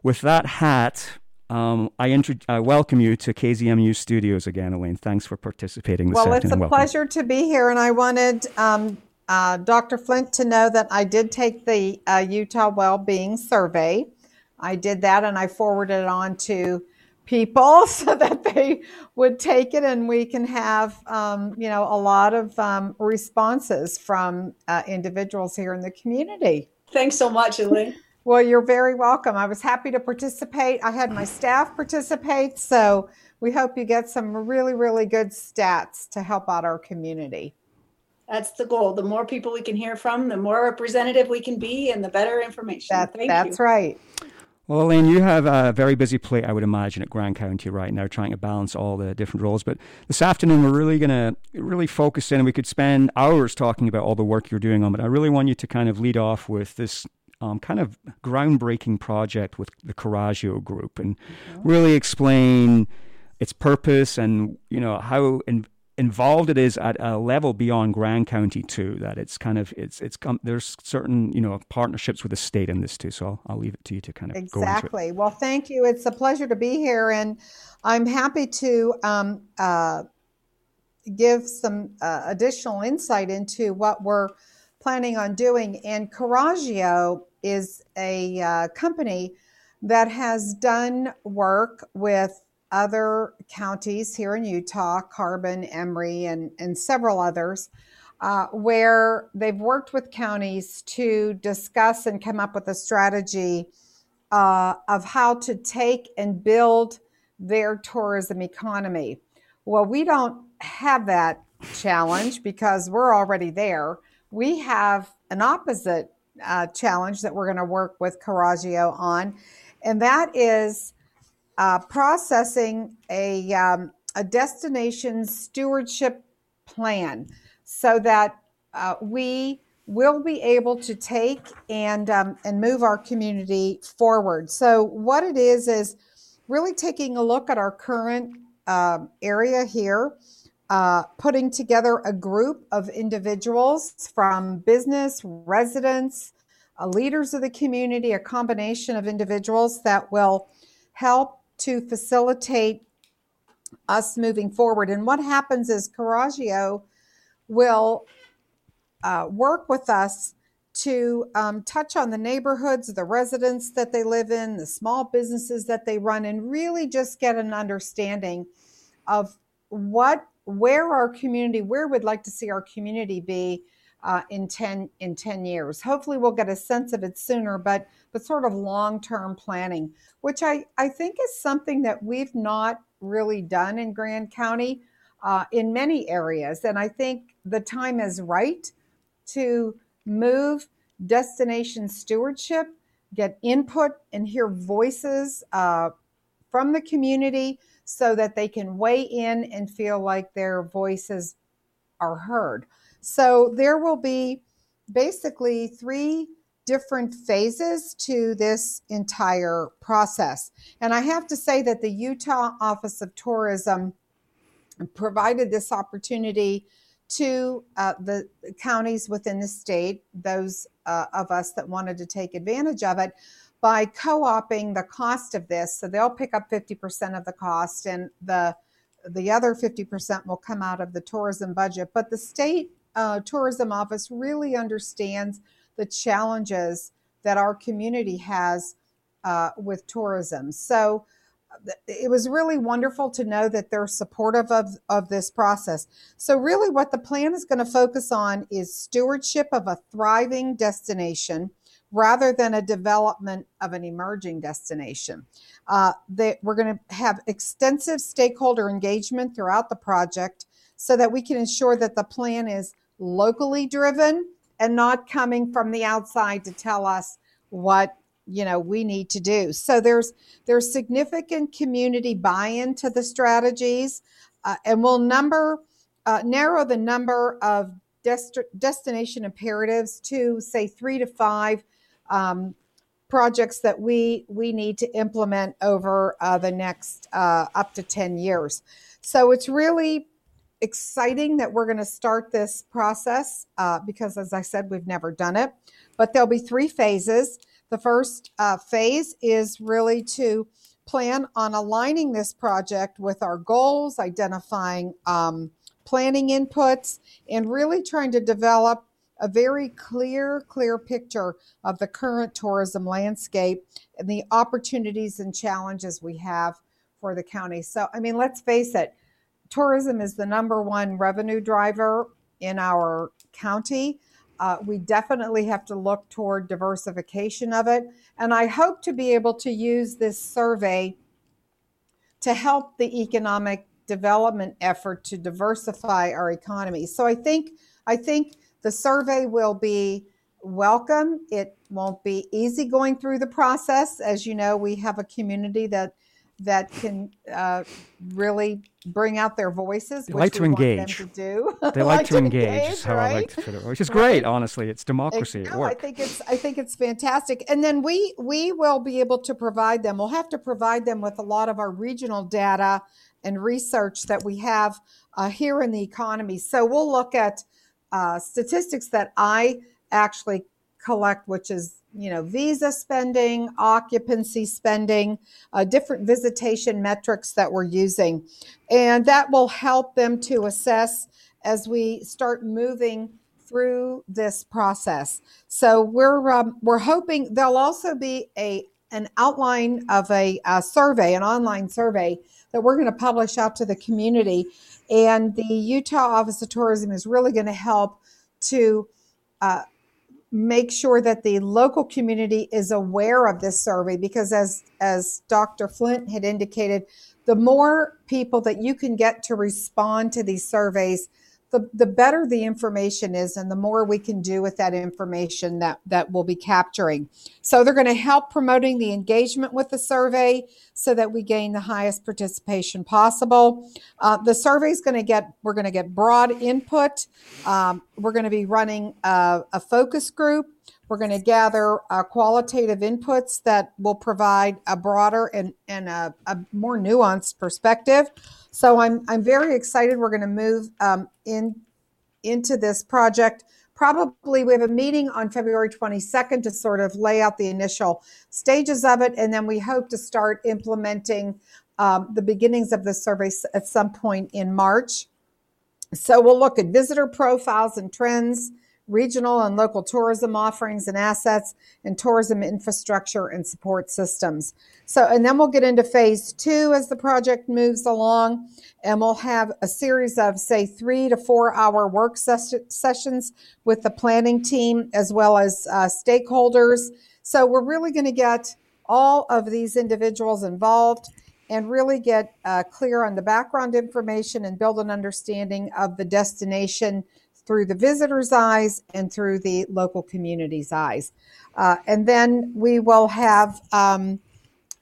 Speaker 1: with that hat, um, I, intro- I, welcome you to KZMU Studios again, Elaine. Thanks for participating this
Speaker 4: well, it's a pleasure to be here, and I wanted um, uh, Dr. Flint to know that I did take the uh, Utah Wellbeing Survey. I did that and I forwarded it on to people <laughs> so that they would take it and we can have, um, you know, a lot of um, responses from uh, individuals here in the community.
Speaker 3: Thanks so much, Elaine. <laughs>
Speaker 4: well, you're very welcome. I was happy to participate. I had my staff participate, so we hope you get some really, really good stats to help out our community.
Speaker 3: That's the goal. The more people we can hear from, the more representative we can be, and the better information.
Speaker 4: That, that's you. right.
Speaker 1: Well, Elaine, you have a very busy plate, I would imagine, at Grand County right now, trying to balance all the different roles. But this afternoon, we're really going to really focus in, and we could spend hours talking about all the work you're doing on. But I really want you to kind of lead off with this um, kind of groundbreaking project with the Coraggio Group, and mm-hmm. really explain its purpose and you know how in, involved it is at a level beyond Grand County too. That it's kind of it's it's there's certain you know partnerships with the state in this too. So I'll, I'll leave it to you to kind of
Speaker 4: exactly. Well, thank you. It's a pleasure to be here, and I'm happy to um, uh, give some uh, additional insight into what we're planning on doing. And Coraggio is a uh, company that has done work with other counties here in Utah, Carbon, Emery, and, and several others, uh, where they've worked with counties to discuss and come up with a strategy uh, of how to take and build their tourism economy. Well, we don't have that challenge because we're already there. We have an opposite uh, challenge that we're going to work with Coraggio on, and that is uh, processing a, um, a destination stewardship plan so that uh, we will be able to take and um, and move our community forward. So what it is is really taking a look at our current uh, area here, uh, putting together a group of individuals from business, residents, uh, leaders of the community, a combination of individuals that will help to facilitate us moving forward. And what happens is Coraggio will uh, work with us to um, touch on the neighborhoods, the residents that they live in, the small businesses that they run, and really just get an understanding of what, where our community, where we'd like to see our community be uh, in 10 in 10 years. Hopefully we'll get a sense of it sooner but but sort of long-term planning which i i think is something that we've not really done in grand county uh, in many areas. And i think the time is right to move destination stewardship get input and hear voices uh, from the community so that they can weigh in and feel like their voices are heard so there will be basically three different phases to this entire process. And I have to say that the Utah Office of Tourism provided this opportunity to uh, the counties within the state, those uh, of us that wanted to take advantage of it, by co oping the cost of this. So they'll pick up 50% of the cost, and the the other 50% will come out of the tourism budget. But the state uh, tourism office really understands the challenges that our community has uh, with tourism. So it was really wonderful to know that they're supportive of, of this process. So, really, what the plan is going to focus on is stewardship of a thriving destination rather than a development of an emerging destination. Uh, they, we're going to have extensive stakeholder engagement throughout the project so that we can ensure that the plan is locally driven and not coming from the outside to tell us what you know we need to do. So there's there's significant community buy-in to the strategies uh, and we'll number uh, narrow the number of dest- destination imperatives to say three to five um, projects that we we need to implement over uh, the next uh, up to 10 years. So it's really exciting that we're going to start this process uh, because as i said we've never done it but there'll be three phases the first uh, phase is really to plan on aligning this project with our goals, identifying um, planning inputs, and really trying to develop a very clear, clear picture of the current tourism landscape and the opportunities and challenges we have for the county. So, I mean, let's face it, tourism is the number one revenue driver in our county. Uh, we definitely have to look toward diversification of it. And I hope to be able to use this survey to help the economic development effort to diversify our economy. So I think I think the survey will be welcome. It won't be easy going through the process. As you know, we have a community that that can uh, really bring out their voices.
Speaker 1: They like to engage.
Speaker 4: To do. <laughs> <laughs>
Speaker 1: They like, like to, engage. engage is how right? I like to put it, which is right. great. Honestly, it's democracy.
Speaker 4: no, I think it's I think it's fantastic. And then we we will be able to provide them. We'll have to provide them with a lot of our regional data and research that we have uh, here in the economy. So we'll look at uh, statistics that I actually collect, which is you know, visa spending, occupancy spending, uh, different visitation metrics that we're using. And that will help them to assess as we start moving through this process. So we're um, we're hoping there'll also be a an outline of a, a survey, an online survey that we're going to publish out to the community. And the Utah Office of Tourism is really going to help to uh, make sure that the local community is aware of this survey because as as Dr. Flint had indicated the more people that you can get to respond to these surveys the, the better the information is and the more we can do with that information that, that we'll be capturing. So they're going to help promoting the engagement with the survey so that we gain the highest participation possible. Uh, the survey is going to get, we're going to get broad input. Um, we're going to be running a, a focus group. We're going to gather uh, qualitative inputs that will provide a broader and, and a, a more nuanced perspective. So I'm I'm very excited. We're going to move um, in into this project. Probably we have a meeting on February 22nd to sort of lay out the initial stages of it, and then we hope to start implementing um, the beginnings of the survey at some point in March. So we'll look at visitor profiles and trends regional and local tourism offerings and assets, and tourism infrastructure and support systems. So, and then we'll get into phase two as the project moves along, and we'll have a series of, say, three to four hour work ses- sessions with the planning team as well as uh, stakeholders. So, we're really going to get all of these individuals involved and really get uh, clear on the background information and build an understanding of the destination through the visitor's eyes and through the local community's eyes. Uh, and then we will have, um,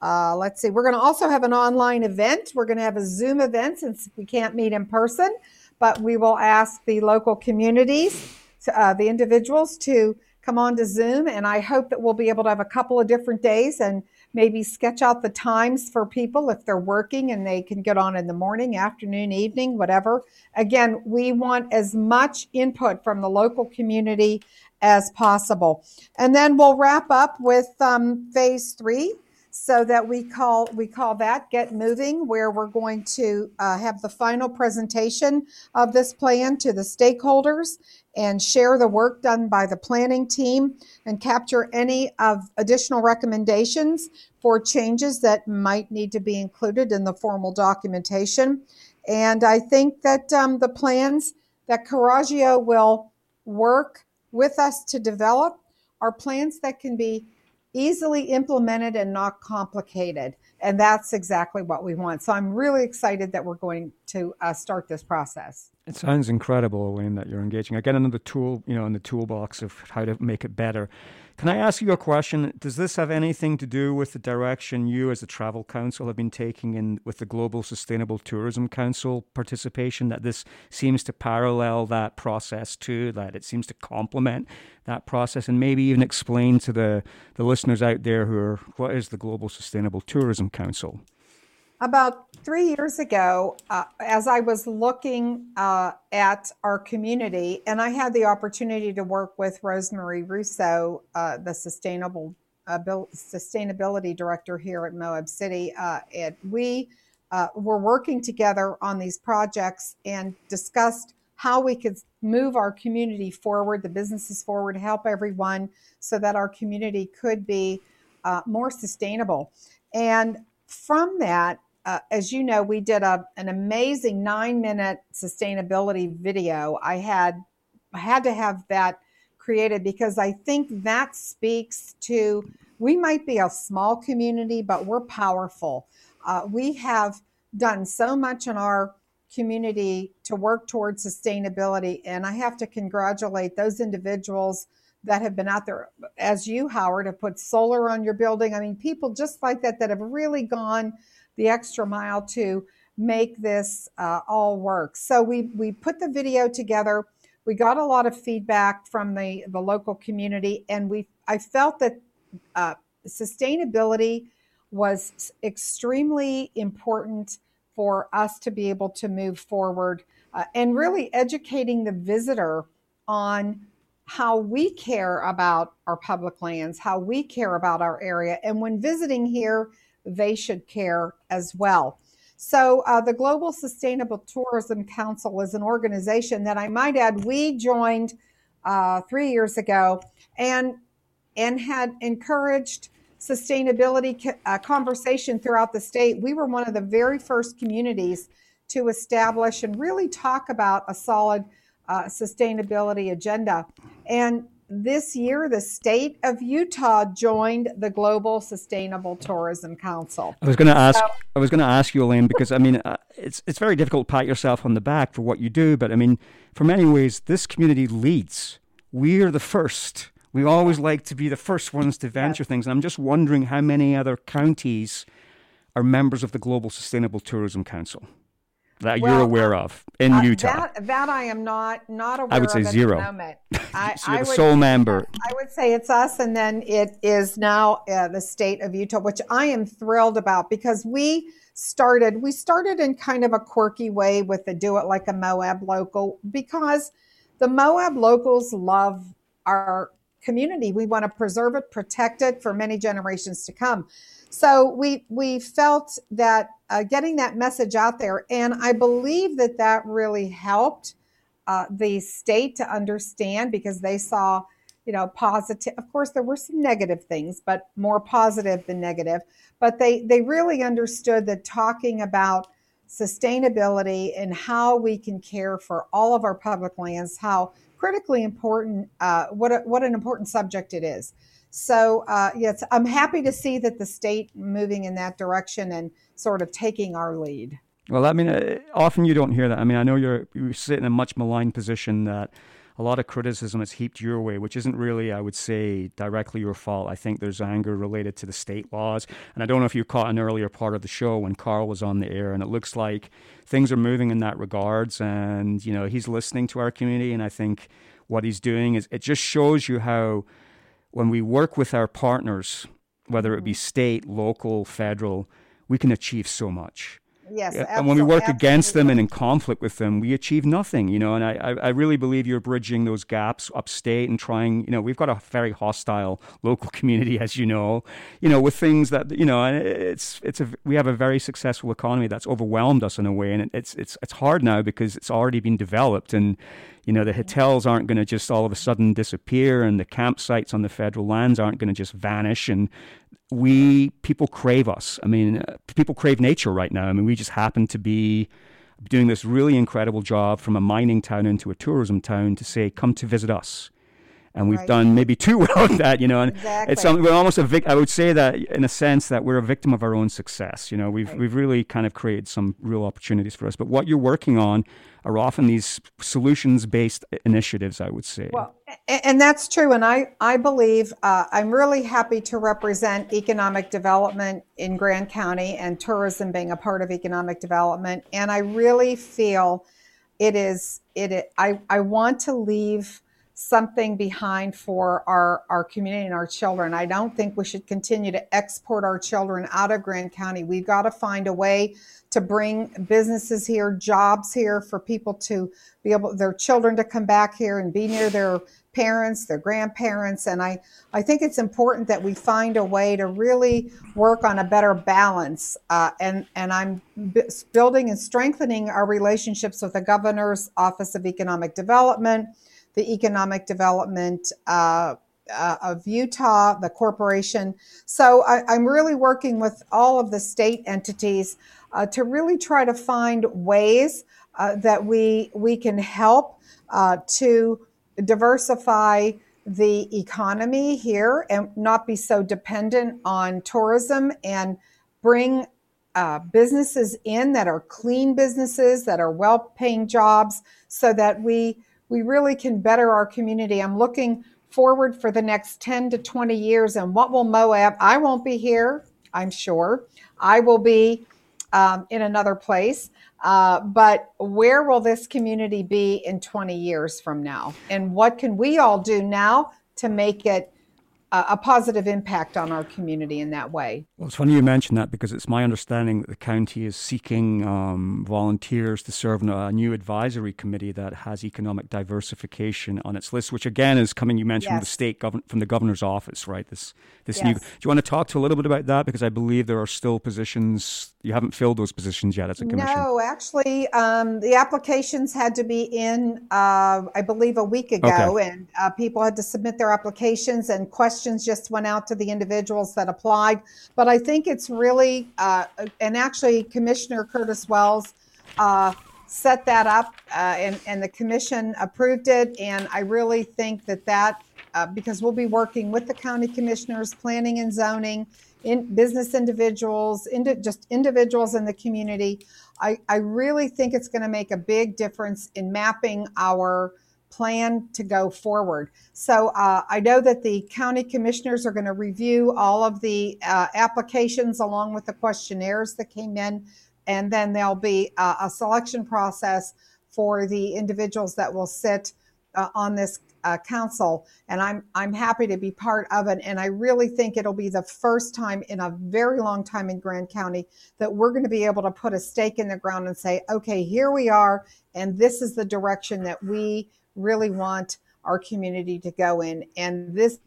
Speaker 4: uh, let's see, we're going to also have an online event. We're going to have a Zoom event since we can't meet in person, but we will ask the local communities uh, the individuals to come on to Zoom. And I hope that we'll be able to have a couple of different days and maybe sketch out the times for people if they're working and they can get on in the morning, afternoon, evening, whatever. Again, we want as much input from the local community as possible. And then we'll wrap up with um, phase three so that we call we call that get moving where we're going to uh, have the final presentation of this plan to the stakeholders and share the work done by the planning team and capture any of additional recommendations for changes that might need to be included in the formal documentation and i think that um, the plans that Coraggio will work with us to develop are plans that can be easily implemented and not complicated. And that's exactly what we want. So I'm really excited that we're going to uh, start this process.
Speaker 1: It sounds incredible, Elaine, that you're engaging. Again, another tool, you know, in the toolbox of how to make it better. Can I ask you a question? Does this have anything to do with the direction you, as the Travel Council, have been taking in with the Global Sustainable Tourism Council participation? That this seems to parallel that process too, that it seems to complement that process, and maybe even explain to the, the listeners out there who are what is the Global Sustainable Tourism Council?
Speaker 4: About three years ago, uh, as I was looking uh, at our community, and I had the opportunity to work with Rosemary Russo, uh, the sustainable sustainability director here at Moab City, uh, and we uh, were working together on these projects and discussed how we could move our community forward, the businesses forward, help everyone, so that our community could be uh, more sustainable. And from that, uh, as you know, we did a, an amazing nine minute sustainability video. I had I had to have that created because I think that speaks to we might be a small community, but we're powerful. Uh, we have done so much in our community to work towards sustainability, and I have to congratulate those individuals that have been out there, as you, Howard, have put solar on your building. I mean, people just like that that have really gone the extra mile to make this uh, all work. So we we put the video together. We got a lot of feedback from the the local community, and we I felt that uh, sustainability was extremely important for us to be able to move forward uh, and really educating the visitor on how we care about our public lands, how we care about our area. And when visiting here, they should care as well. So, uh, the Global Sustainable Tourism Council is an organization that I might add we joined uh, three years ago and and had encouraged sustainability uh, conversation throughout the state. We were one of the very first communities to establish and really talk about a solid uh, sustainability agenda. And this year, the state of Utah joined the Global Sustainable Tourism Council.
Speaker 1: I was going to ask. So, I was going to ask you, Elaine, because I mean, uh, it's it's very difficult to pat yourself on the back for what you do, but I mean, for many ways, this community leads. We're the first. We always like to be the first ones to venture yes. things, and I'm just wondering how many other counties are members of the Global Sustainable Tourism Council that well, you're aware of in uh, Utah?
Speaker 4: That, that I am not not aware.
Speaker 1: I would say
Speaker 4: of
Speaker 1: zero. <laughs>
Speaker 4: I
Speaker 1: would, sole member.
Speaker 4: I would say it's us, and then it is now uh, the state of Utah, which I am thrilled about because we started we started in kind of a quirky way with the do it like a Moab local because the Moab locals love our community. We want to preserve it, protect it for many generations to come. So we we felt that uh, getting that message out there, and I believe that that really helped uh, the state to understand because they saw, you know, positive. Of course, there were some negative things, but more positive than negative. But they they really understood that talking about sustainability and how we can care for all of our public lands, how critically important, uh, what a, what an important subject it is. So, uh, yes, I'm happy to see that the state moving in that direction and sort of taking our lead.
Speaker 1: Well, I mean, uh, often you don't hear that. I mean, I know you're you sit in a much maligned position that a lot of criticism is heaped your way, which isn't really, I would say, directly your fault. I think there's anger related to the state laws. And I don't know if you caught an earlier part of the show when Carl was on the air, and it looks like things are moving in that regards. And, you know, he's listening to our community. And I think what he's doing is it just shows you how when we work with our partners, whether it be state, local, federal, we can achieve so much.
Speaker 4: Yes,
Speaker 1: and when we work against them and in conflict with them, we achieve nothing, you know. And I, I really believe you're bridging those gaps upstate and trying. You know, we've got a very hostile local <laughs> community, as you know. You know, with things that you know, and it's it's a we have a very successful economy that's overwhelmed us in a way, and it's it's it's hard now because it's already been developed and you know, the hotels aren't going to just all of a sudden disappear and the campsites on the federal lands aren't going to just vanish. And we, people crave us. I mean, uh, people crave nature right now. I mean, we just happen to be doing this really incredible job from a mining town into a tourism town to say, come to visit us and we've right. done maybe too well at that, you know. And exactly. it's we're almost a vic- I would say that in a sense that we're a victim of our own success. You know, we've right. we've really kind of created some real opportunities for us. But what you're working on are often these solutions based initiatives. I would say.
Speaker 4: Well, and that's true. And I I believe uh, I'm really happy to represent economic development in Grand County and tourism being a part of economic development. And I really feel it is it. I I want to leave something behind for our, our community and our children. I don't think we should continue to export our children out of Grand County. We've got to find a way to bring businesses here, jobs here for people to be able, their children to come back here and be near their parents, their grandparents. And I, I think it's important that we find a way to really work on a better balance. Uh, and, and I'm building and strengthening our relationships with the governor's Office of Economic Development the economic development uh, uh, of Utah, the corporation. So I, am really working with all of the state entities uh, to really try to find ways uh, that we we can help uh, to diversify the economy here and not be so dependent on tourism and bring uh, businesses in that are clean businesses that are well paying jobs so that we we really can better our community. I'm looking forward for the next 10 to 20 years and what will Moab, I won't be here, I'm sure. I will be um, in another place. Uh, but where will this community be in 20 years from now? And what can we all do now to make it a positive impact on our community in that way.
Speaker 1: Well, it's funny you mention that because it's my understanding that the county is seeking um, volunteers to serve on a new advisory committee that has economic diversification on its list, which again is coming. You mentioned yes. from the state govern- from the governor's office, right? This this yes. new. Do you want to talk to a little bit about that because I believe there are still positions you haven't filled those positions yet as a commission.
Speaker 4: No, actually, um, the applications had to be in, uh, I believe, a week ago, okay. and uh, people had to submit their applications, and questions just went out to the individuals that applied. But I think it's really, uh, and actually, Commissioner Curtis Wells uh, set that up, uh, and, and the commission approved it, and I really think that that. Uh, because we'll be working with the county commissioners, planning and zoning, in business individuals, into just individuals in the community. I, I really think it's going to make a big difference in mapping our plan to go forward. So uh, I know that the county commissioners are going to review all of the uh, applications along with the questionnaires that came in, and then there'll be uh, a selection process for the individuals that will sit uh, on this uh, council, and I'm I'm happy to be part of it. And I really think it'll be the first time in a very long time in Grand County that we're going to be able to put a stake in the ground and say, okay, here we are, and this is the direction that we really want our community to go in, and this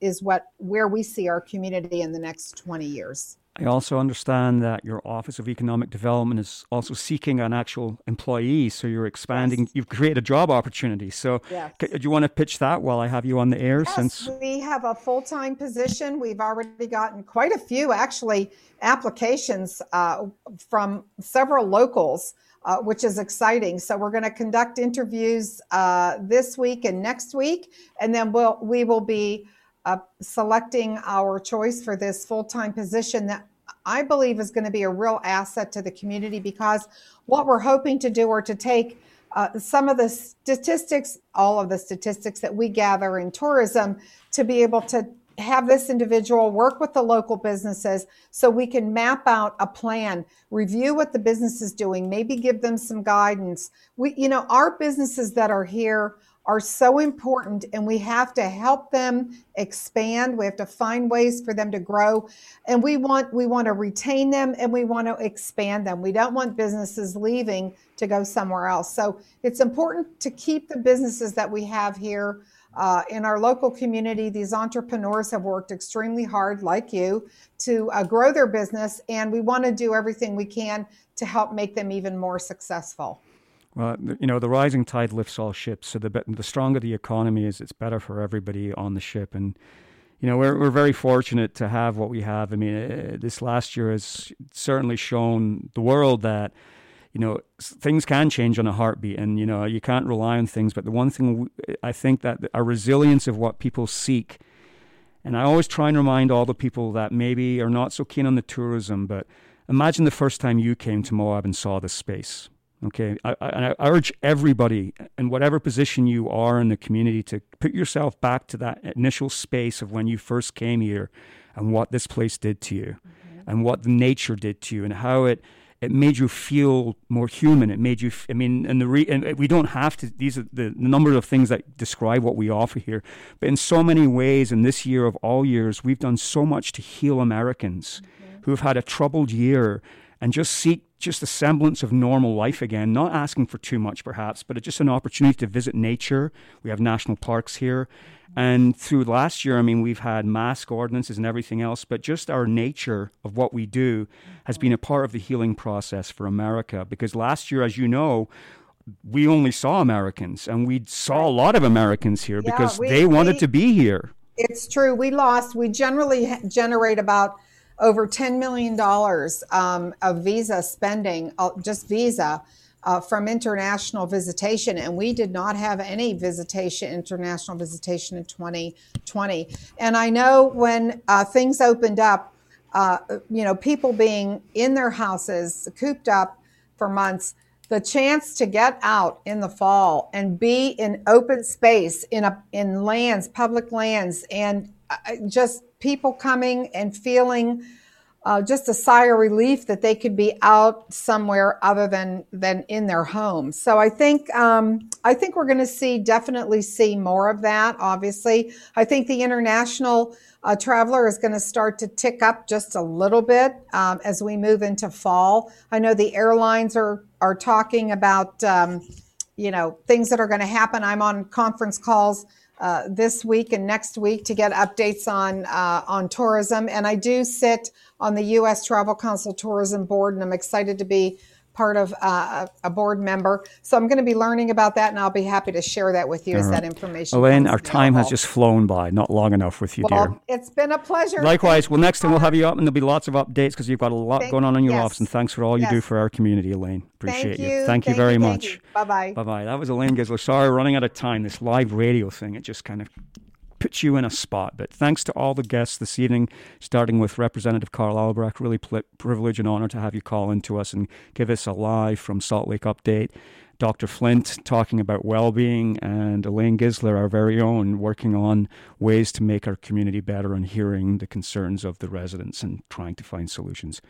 Speaker 4: is what where we see our community in the next 20 years.
Speaker 1: I also understand that your Office of Economic Development is also seeking an actual employee. So you're expanding, yes. you've created a job opportunity. So yes. do you want to pitch that while I have you on the air?
Speaker 4: Yes,
Speaker 1: since
Speaker 4: we have a full time position, we've already gotten quite a few actually applications uh, from several locals. Uh, which is exciting. So we're going to conduct interviews uh, this week and next week, and then we'll we will be uh, selecting our choice for this full time position that I believe is going to be a real asset to the community because what we're hoping to do are to take uh, some of the statistics, all of the statistics that we gather in tourism, to be able to have this individual work with the local businesses so we can map out a plan, review what the business is doing, maybe give them some guidance. We, you know, our businesses that are here are so important and we have to help them expand. We have to find ways for them to grow and we want we want to retain them and we want to expand them. We don't want businesses leaving to go somewhere else. So it's important to keep the businesses that we have here uh, in our local community these entrepreneurs have worked extremely hard like you to uh, grow their business and we want to do everything we can to help make them even more successful
Speaker 1: well, you know, the rising tide lifts all ships. So the the stronger the economy is, it's better for everybody on the ship. And you know, we're we're very fortunate to have what we have. I mean, uh, this last year has certainly shown the world that you know things can change on a heartbeat, and you know you can't rely on things. But the one thing I think that a resilience of what people seek, and I always try and remind all the people that maybe are not so keen on the tourism, but imagine the first time you came to Moab and saw this space Okay, I, I, I, urge everybody, in whatever position you are in the community, to put yourself back to that initial space of when you first came here, and what this place did to you, mm-hmm. and what the nature did to you, and how it it made you feel more human. It made you. I mean, and the re, and we don't have to. These are the, the number of things that describe what we offer here. But in so many ways, in this year of all years, we've done so much to heal Americans mm-hmm. who have had a troubled year and just seek just a semblance of normal life again, not asking for too much perhaps, but just an opportunity to visit nature. We have national parks here. And through last year, I mean, we've had mask ordinances and everything else, but just our nature of what we do has been a part of the healing process for America. Because last year, as you know, we only saw Americans and we saw a lot of Americans here yeah, because we, they wanted we, to be here.
Speaker 4: It's true. We lost, we generally generate about over $10 million um, of visa spending, uh, just visa. Uh, from international visitation, and we did not have any visitation, international visitation in 2020. And I know when uh, things opened up, uh, you know, people being in their houses, cooped up for months, the chance to get out in the fall and be in open space in a, in lands, public lands, and uh, just people coming and feeling uh, just a sigh of relief that they could be out somewhere other than than in their home. So I think um, I think we're going to see definitely see more of that. Obviously, I think the international uh, traveler is going to start to tick up just a little bit um, as we move into fall. I know the airlines are are talking about um, you know things that are going to happen. I'm on conference calls uh, this week and next week to get updates on uh, on tourism. And I do sit on the U.S. Travel Council Tourism Board, and I'm excited to be part of uh, a board member. So I'm going to be learning about that, and I'll be happy to share that with you as that information.
Speaker 1: Elaine, our time has just flown by, not long enough with you, well, dear.
Speaker 4: It's been a pleasure.
Speaker 1: Likewise. Well, next time we'll have you up, and there'll be lots of updates because you've got a lot thank, going on in your yes. office. And thanks for all you yes. do for our community, Elaine. Appreciate
Speaker 4: thank you.
Speaker 1: you. Thank, thank you very you, much.
Speaker 4: Bye bye.
Speaker 1: Bye bye. That was Elaine Gizler. Sorry, running out of time. This live radio thing, it just kind of puts you in a spot. But thanks to all the guests this evening, starting with Representative Carl Albrecht. Really pl- privilege and honor to have you call into us and give us a live from Salt Lake update. Dr. Flint talking about well being, and Elaine Gizler, our very own, working on ways to make our community better and hearing the concerns of the residents and trying to find solutions.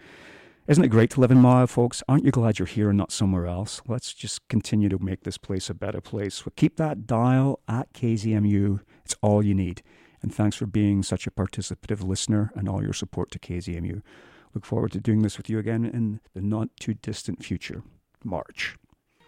Speaker 1: Isn't it great to live in Moab, folks? Aren't you glad you're here and not somewhere else? Let's just continue to make this place a better place. We'll keep that dial at KZMU. It's all you need. And thanks for being such a participative listener and all your support to KZMU. Look forward to doing this with you again in the not too distant future. March.